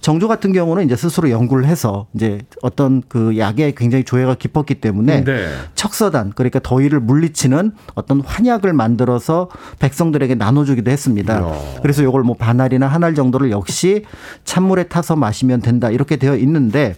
정조 같은 경우는 이제 스스로 연구를 해서 이제 어떤 그 약에 굉장히 조예가 깊었기 때문에 네. 척서단 그러니까 더위를 물리치는 어떤 환약을 만들어서 백성들에게 나눠주기도 했습니다. 그래서 이걸 뭐 반알이나 한 알 정도를 역시 찬물에 타서 마시면 된다 이렇게 되어 있는데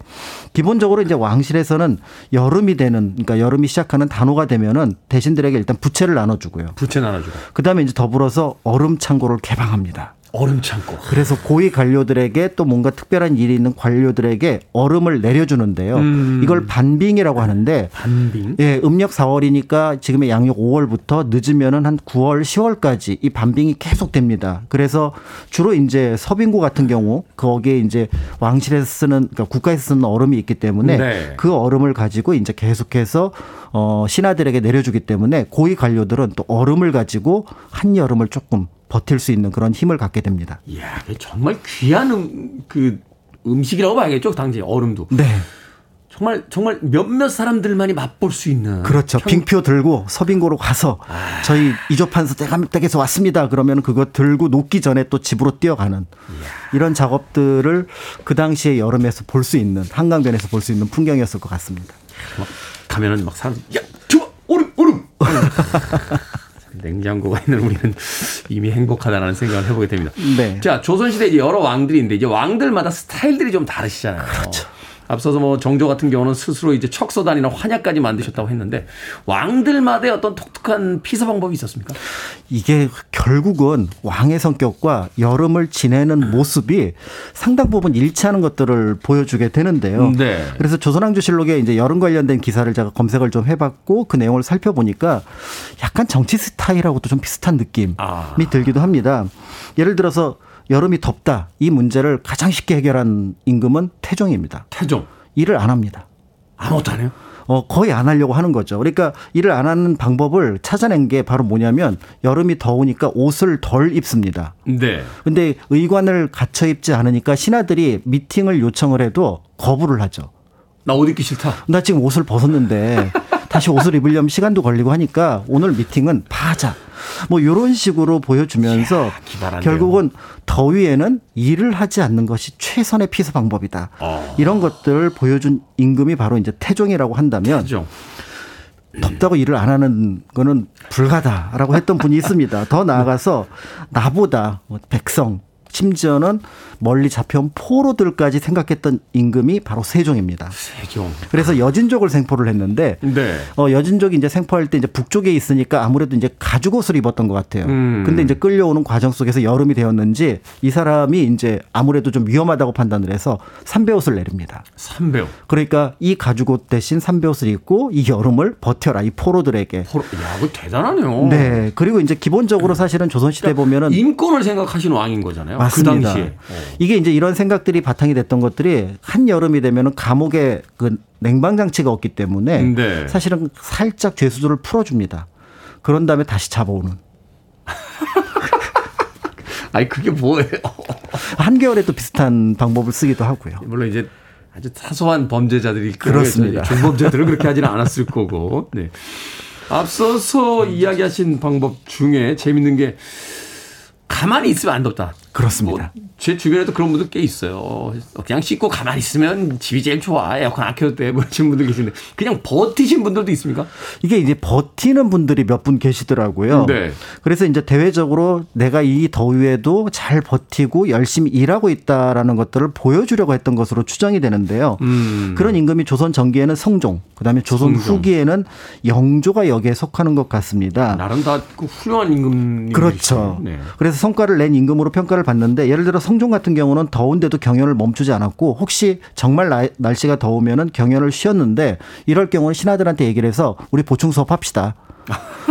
기본적으로 이제 왕실에서는 여름이 되는 그러니까 여름이 시작하는 단오가 되면은 대신들에게 일단 부채를 나눠주고요. 부채 나눠주고 그다음에 이제 더불어 서 얼음 창고를 개방합니다. 얼음 창고. 그래서 고위 관료들에게 또 뭔가 특별한 일이 있는 관료들에게 얼음을 내려주는데요. 이걸 반빙이라고 하는데 반빙? 예, 음력 4월이니까 지금의 양력 5월부터 늦으면은 한 9월, 10월까지 이 반빙이 계속 됩니다. 그래서 주로 이제 서빙고 같은 경우 거기에 이제 왕실에서 쓰는 그러니까 국가에서 쓰는 얼음이 있기 때문에 네. 그 얼음을 가지고 이제 계속해서 어 신하들에게 내려주기 때문에 고위 관료들은 또 얼음을 가지고 한 여름을 조금 버틸 수 있는 그런 힘을 갖게 됩니다. 이야, 정말 귀한 음, 그 음식이라고 봐야겠죠, 당시 얼음도. 네. 정말 정말 몇몇 사람들만이 맛볼 수 있는. 그렇죠. 평- 빙표 들고 서빙고로 가서 저희 이조판서 대감댁에서 왔습니다. 그러면 그거 들고 녹기 전에 또 집으로 뛰어가는 이런 작업들을 그 당시에 여름에서 볼 수 있는 한강변에서 볼 수 있는 풍경이었을 것 같습니다. 막 가면은 막 사람들 야, 좋아, 얼음, 얼음. 냉장고가 있는 우리는 이미 행복하다라는 생각을 해보게 됩니다. 네. 자, 조선시대 이제 여러 왕들이 있는데 이제 왕들마다 스타일들이 좀 다르시잖아요. 그렇죠. 앞서서 뭐 정조 같은 경우는 스스로 이제 척소단이나 환약까지 만드셨다고 했는데 왕들마다의 어떤 독특한 피서 방법이 있었습니까? 이게 결국은 왕의 성격과 여름을 지내는 모습이 상당 부분 일치하는 것들을 보여주게 되는데요. 네. 그래서 조선왕조실록에 이제 여름 관련된 기사를 제가 검색을 좀 해봤고 그 내용을 살펴보니까 약간 정치 스타일하고도 좀 비슷한 느낌이 아. 들기도 합니다. 예를 들어서 여름이 덥다 이 문제를 가장 쉽게 해결한 임금은 태종입니다. 태종 일을 안 합니다. 아무것도 안 해요. 어, 거의 안 하려고 하는 거죠. 그러니까 일을 안 하는 방법을 찾아낸 게 바로 뭐냐면 여름이 더우니까 옷을 덜 입습니다. 네. 근데 의관을 갖춰 입지 않으니까 신하들이 미팅을 요청을 해도 거부를 하죠. 나 옷 입기 싫다. 나 지금 옷을 벗었는데 다시 옷을 입으려면 시간도 걸리고 하니까 오늘 미팅은 파자. 뭐 이런 식으로 보여주면서 기발한데요. 결국은 더위에는 일을 하지 않는 것이 최선의 피서 방법이다. 어. 이런 것들을 보여준 임금이 바로 이제 태종이라고 한다면 태종. 덥다고 일을 안 하는 거는 불가다라고 했던 분이 있습니다. 더 나아가서 나보다 뭐 백성 심지어는 멀리 잡혀온 포로들까지 생각했던 임금이 바로 세종입니다. 태종. 그래서 여진족을 생포를 했는데 네. 어, 여진족이 이제 생포할 때 이제 북쪽에 있으니까 아무래도 이제 가죽 옷을 입었던 것 같아요. 음. 근데 이제 끌려오는 과정 속에서 여름이 되었는지 이 사람이 이제 아무래도 좀 위험하다고 판단을 해서 삼배 옷을 내립니다. 삼배우. 그러니까 이 가죽 옷 대신 삼배 옷을 입고 이 여름을 버텨라 이 포로들에게. 포로- 야, 그거 대단하네요. 네. 그리고 이제 기본적으로 사실은 조선 시대 보면은 인권을 생각하신 왕인 거잖아요. 맞습니다. 그 당시에. 이게 이제 이런 생각들이 바탕이 됐던 것들이 한 여름이 되면은 감옥에 그 냉방 장치가 없기 때문에 네. 사실은 살짝 죄수들을 풀어줍니다. 그런 다음에 다시 잡아오는. 아니 그게 뭐예요? 한겨울에 또 비슷한 방법을 쓰기도 하고요. 물론 이제 아주 사소한 범죄자들이 그렇습니다. 중범죄들은 그렇게 하지는 않았을 거고. 네. 앞서서 이야기하신 방법 중에 재밌는 게 가만히 있으면 안 덥다. 그렇습니다. 뭐 제 주변에도 그런 분들 꽤 있어요. 그냥 씻고 가만히 있으면 집이 제일 좋아. 에어컨 안 켜도 돼. 뭐 이런 분들 계신데 그냥 버티신 분들도 있습니까? 이게 이제 버티는 분들이 몇 분 계시더라고요. 네. 그래서 이제 대외적으로 내가 이 더위에도 잘 버티고 열심히 일하고 있다라는 것들을 보여주려고 했던 것으로 추정이 되는데요. 음. 그런 임금이 조선 전기에는 성종, 그다음에 조선 성종. 후기에는 영조가 여기에 속하는 것 같습니다. 나름 다그 훌륭한 임금. 그렇죠. 네. 그래서 성과를 낸 임금으로 평가를 봤는데 예를 들어 성종 같은 경우는 더운데도 경연을 멈추지 않았고 혹시 정말 나- 날씨가 더우면은 경연을 쉬었는데 이럴 경우는 신하들한테 얘기를 해서 우리 보충 수업 합시다.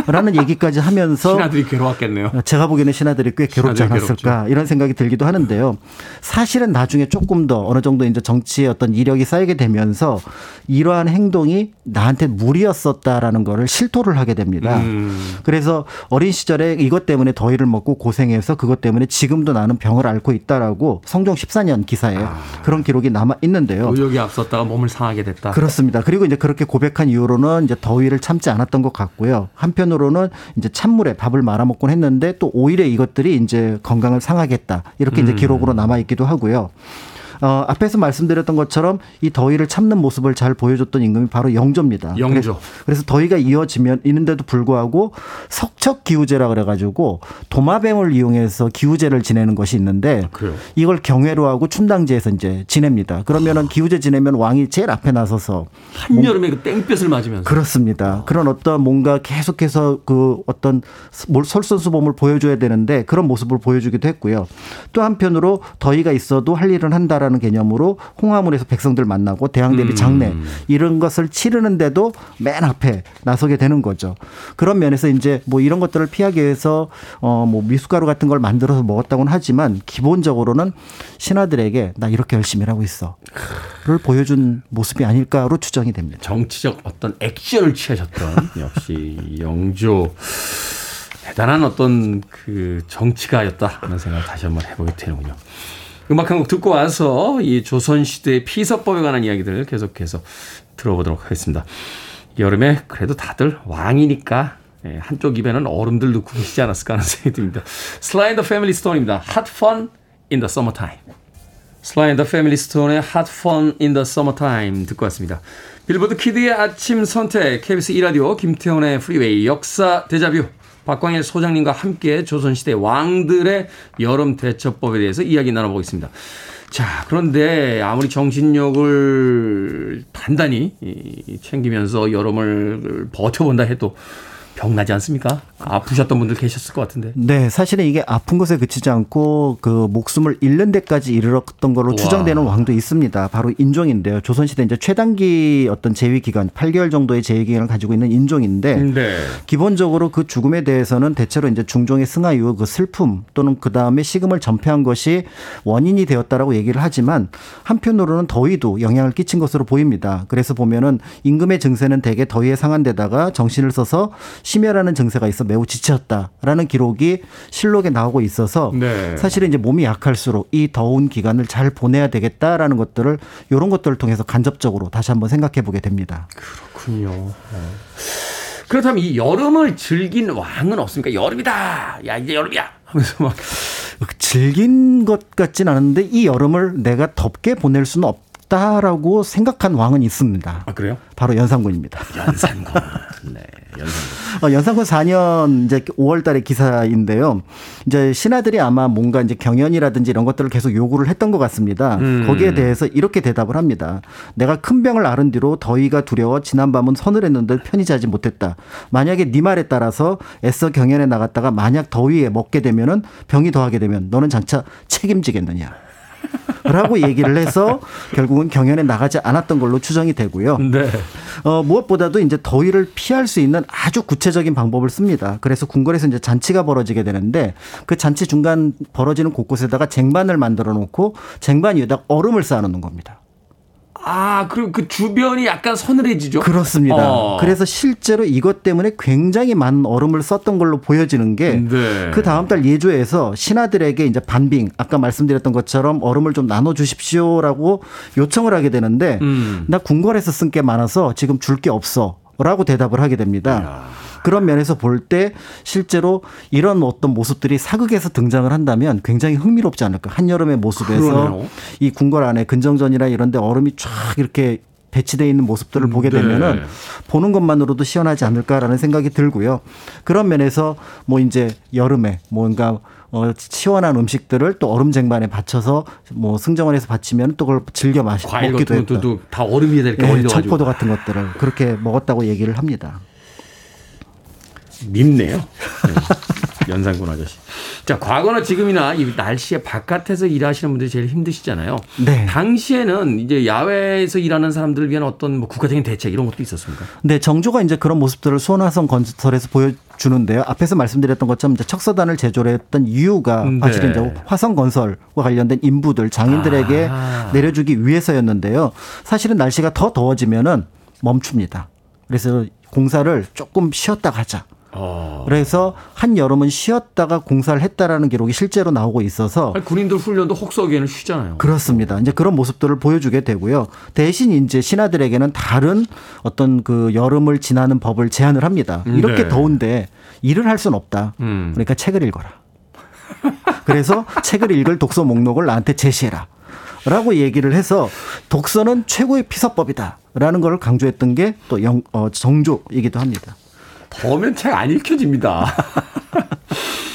라는 얘기까지 하면서 신하들이 괴로웠겠네요. 제가 보기에는 신하들이 꽤 괴롭지 신하들이 않았을까 이런 생각이 들기도 하는데요. 사실은 나중에 조금 더 어느 정도 이제 정치의 어떤 이력이 쌓이게 되면서 이러한 행동이 나한테 무리였었다라는 거를 실토를 하게 됩니다. 음. 그래서 어린 시절에 이것 때문에 더위를 먹고 고생해서 그것 때문에 지금도 나는 병을 앓고 있다라고 성종 14년 기사에 그런 기록이 남아 있는데요. 의욕이 앞섰다가 몸을 상하게 됐다. 그렇습니다. 그리고 이제 그렇게 고백한 이후로는 이제 더위를 참지 않았던 것 같고요. 한편으로는 이제 찬물에 밥을 말아 먹곤 했는데 또 오히려 이것들이 이제 건강을 상하겠다. 이렇게 음. 이제 기록으로 남아 있기도 하고요. 어, 앞에서 말씀드렸던 것처럼 이 더위를 참는 모습을 잘 보여줬던 임금이 바로 영조입니다. 영조. 그래서, 그래서 더위가 이어지면 있는데도 불구하고 석척 기우제라 그래가지고 도마뱀을 이용해서 기우제를 지내는 것이 있는데 아, 그래요? 이걸 경회로 하고 춘당제에서 이제 지냅니다. 그러면은 기우제 지내면 왕이 제일 앞에 나서서 한 여름에 그 땡볕을 맞으면서 그렇습니다. 그런 어떤 뭔가 계속해서 그 어떤 뭘 솔선수범을 보여줘야 되는데 그런 모습을 보여주기도 했고요. 또 한편으로 더위가 있어도 할 일은 한다라는 개념으로 홍화문에서 백성들 만나고 대항대비 장례 이런 것을 치르는데도 맨 앞에 나서게 되는 거죠. 그런 면에서 이제 뭐 이런 것들을 피하기 위해서 어뭐 미숫가루 같은 걸 만들어서 먹었다고는 하지만 기본적으로는 신하들에게 나 이렇게 열심히 일하고 있어를 보여준 모습이 아닐까로 추정이 됩니다. 정치적 어떤 액션을 취하셨던 역시 영조 대단한 어떤 그 정치가였다 하는 생각을 다시 한번 해보게 되는군요. 음악 한 곡 듣고 와서 이 조선시대의 피서법에 관한 이야기들을 계속해서 들어보도록 하겠습니다. 여름에 그래도 다들 왕이니까 예, 한쪽 입에는 얼음들 넣고 계시지 않았을까 하는 생각이 듭니다. 슬라이 더 패밀리 스톤입니다. Hot fun in the summertime. 슬라이 더 패밀리 스톤의 Hot Fun in the Summertime 듣고 왔습니다. 빌보드 키드의 아침 선택 KBS 2라디오 김태훈의 프리웨이 역사 데자뷰 박광일 소장님과 함께 조선시대 왕들의 여름 대처법에 대해서 이야기 나눠보고 있습니다. 자, 그런데 아무리 정신력을 단단히 이, 챙기면서 여름을 버텨본다 해도 병나지 않습니까? 아프셨던 분들 계셨을 것 같은데. 네, 사실은 이게 아픈 것에 그치지 않고 그 목숨을 잃는 데까지 이르렀던 걸로. 추정되는 왕도 있습니다. 바로 인종인데요. 조선시대 이제 최단기 어떤 재위 기간, 8개월 정도의 재위 기간을 가지고 있는 인종인데 네. 기본적으로 그 죽음에 대해서는 대체로 이제 중종의 승하 이후 그 슬픔 또는 그 다음에 식음을 전폐한 것이 원인이 되었다라고 얘기를 하지만 한편으로는 더위도 영향을 끼친 것으로 보입니다. 그래서 보면은 임금의 증세는 대개 더위에 상한 데다가 정신을 써서 심혈하는 증세가 있어 매우 지쳤다라는 기록이 실록에 나오고 있어서 네. 사실은 이제 몸이 약할수록 이 더운 기간을 잘 보내야 되겠다라는 것들을 이런 것들을 통해서 간접적으로 다시 한번 생각해 보게 됩니다. 그렇군요. 어. 그렇다면 이 여름을 즐긴 왕은 없습니까? 여름이다. 야 이제 여름이야. 하면서 막 즐긴 것 같진 않은데 이 여름을 내가 덥게 보낼 수는 없 다라고 생각한 왕은 있습니다. 아, 그래요? 바로 연산군입니다. 연산군. 네, 연산군. 어, 연산군 4년 이제 5월 달의 기사인데요. 이제 신하들이 아마 뭔가 이제 경연이라든지 이런 것들을 계속 요구를 했던 것 같습니다. 음. 거기에 대해서 이렇게 대답을 합니다. 내가 큰 병을 앓은 뒤로 더위가 두려워 지난 밤은 서늘했는데 편히 자지 못했다. 만약에 네 말에 따라서 애써 경연에 나갔다가 만약 더위에 먹게 되면은 병이 더하게 되면 너는 장차 책임지겠느냐. 라고 얘기를 해서 결국은 경연에 나가지 않았던 걸로 추정이 되고요. 네. 어, 무엇보다도 이제 더위를 피할 수 있는 아주 구체적인 방법을 씁니다. 그래서 궁궐에서 이제 잔치가 벌어지게 되는데 그 잔치 중간 벌어지는 곳곳에다가 쟁반을 만들어 놓고 쟁반 위에다 얼음을 쌓아 놓는 겁니다. 아, 그리고 그 주변이 약간 서늘해지죠? 그렇습니다. 어. 그래서 실제로 이것 때문에 굉장히 많은 얼음을 썼던 걸로 보여지는 게그 네. 다음 달 예조에서 신하들에게 이제 반빙 아까 말씀드렸던 것처럼 얼음을 좀 나눠 주십시오라고 요청을 하게 되는데 음. 나 궁궐에서 쓴 게 많아서 지금 줄 게 없어 라고 대답을 하게 됩니다. 그런 면에서 볼 때 실제로 이런 어떤 모습들이 사극에서 등장을 한다면 굉장히 흥미롭지 않을까. 한여름의 모습에서 그러네요. 이 궁궐 안에 근정전이나 이런 데 얼음이 쫙 이렇게 배치되어 있는 모습들을 보게 네. 되면은 보는 것만으로도 시원하지 않을까라는 생각이 들고요. 그런 면에서 뭐 이제 여름에 뭔가 어 시원한 음식들을 또 얼음 쟁반에 받쳐서 뭐 승정원에서 받치면 또 그걸 즐겨 마시 과일 먹기도 같은. 것도 다 얼음이 이렇게 예, 얼려가지고. 청포도 같은 것들을 그렇게 먹었다고 얘기를 합니다. 밉네요. 네. 연상군 아저씨. 자, 과거나 지금이나 이 날씨에 바깥에서 일하시는 분들이 제일 힘드시잖아요. 네. 당시에는 이제 야외에서 일하는 사람들을 위한 어떤 뭐 국가적인 대책 이런 것도 있었습니까? 네, 정조가 이제 그런 모습들을 수원화성 건설에서 보여 주는데요. 앞에서 말씀드렸던 것처럼 이제 척서단을 제조를 했던 이유가 네. 사실은 이제 화성 건설과 관련된 인부들 장인들에게 아. 내려주기 위해서였는데요. 사실은 날씨가 더 더워지면은 멈춥니다. 그래서 공사를 조금 쉬었다 가자. 어. 그래서 한 여름은 쉬었다가 공사를 했다라는 기록이 실제로 나오고 있어서 아니, 군인들 훈련도 혹서기에는 쉬잖아요. 그렇습니다. 이제 그런 모습들을 보여주게 되고요. 대신 이제 신하들에게는 다른 어떤 그 여름을 지나는 법을 제안을 합니다. 이렇게 네. 더운데 일을 할 수는 없다. 음. 그러니까 책을 읽어라. 그래서 책을 읽을 독서 목록을 나한테 제시해라. 라고 얘기를 해서 독서는 최고의 피서법이다. 라는 걸 강조했던 게 또 어, 정조이기도 합니다. 더우면 책 안 읽혀집니다.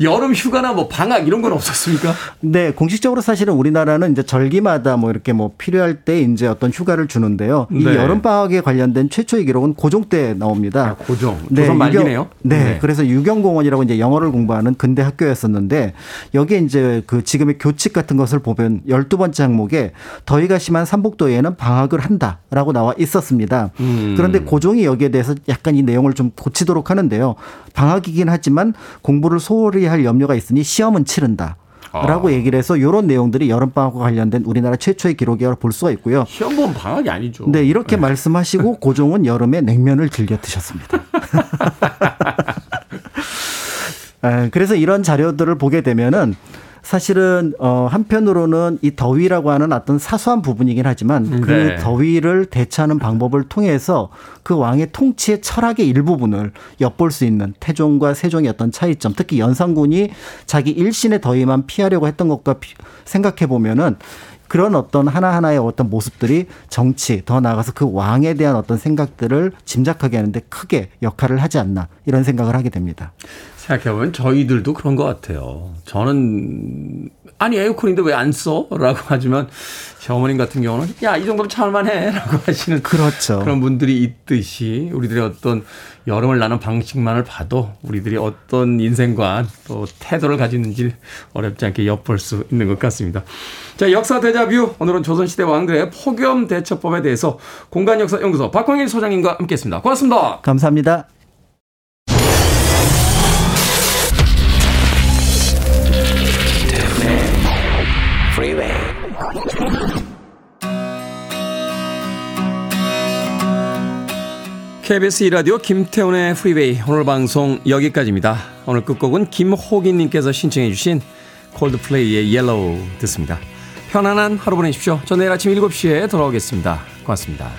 여름 휴가나 뭐 방학 이런 건 없었습니까? 네, 공식적으로 사실은 우리나라는 이제 절기마다 뭐 이렇게 뭐 필요할 때 이제 어떤 휴가를 주는데요. 이 네. 여름 방학에 관련된 최초의 기록은 고종 때 나옵니다. 아, 고종. 조선 말기네요. 네, 네. 그래서 유경공원이라고 이제 영어를 공부하는 근대 학교였었는데 여기에 이제 그 지금의 교칙 같은 것을 보면 12번째 항목에 더위가 심한 삼복도에는 방학을 한다라고 나와 있었습니다. 음. 그런데 고종이 여기에 대해서 약간 이 내용을 좀 고치도록 하는데요. 방학이긴 하지만 공부를 소홀히 할 염려가 있으니 시험은 치른다. 아. 라고 얘기를 해서 이런 내용들이 여름방학과 관련된 우리나라 최초의 기록이라고 볼 수가 있고요. 시험 보면 방학이 아니죠. 네, 이렇게 말씀하시고 고종은 여름에 냉면을 즐겨 드셨습니다. 아, 그래서 이런 자료들을 보게 되면은 사실은 어 한편으로는 이 더위라고 하는 어떤 사소한 부분이긴 하지만 그 네. 더위를 대처하는 방법을 통해서 그 왕의 통치의 철학의 일부분을 엿볼 수 있는 태종과 세종의 어떤 차이점, 특히 연산군이 자기 일신의 더위만 피하려고 했던 것과 비- 생각해 보면은 그런 어떤 하나하나의 어떤 모습들이 정치, 더 나아가서 그 왕에 대한 어떤 생각들을 짐작하게 하는데 크게 역할을 하지 않나 이런 생각을 하게 됩니다. 생각해보면 저희들도 그런 것 같아요. 저는 아니 에어컨인데 왜 안 써? 라고 하지만 제 어머님 같은 경우는 야 이 정도면 참을만해 라고 하시는 그렇죠. 그런 분들이 있듯이 우리들의 어떤 여름을 나는 방식만을 봐도 우리들이 어떤 인생관 또 태도를 가지는지 어렵지 않게 엿볼 수 있는 것 같습니다. 자 역사 대자뷰 오늘은 조선시대 왕들의 폭염 대처법에 대해서 공간역사연구소 박광일 소장님과 함께했습니다. 고맙습니다. 감사합니다. KBS 이라디오 김태훈의 프리웨이 오늘 방송 여기까지입니다. 오늘 끝곡은 김호기님께서 신청해 주신 콜드플레이의 옐로우 듣습니다. 편안한 하루 보내십시오. 저 내일 아침 7시에 돌아오겠습니다. 고맙습니다.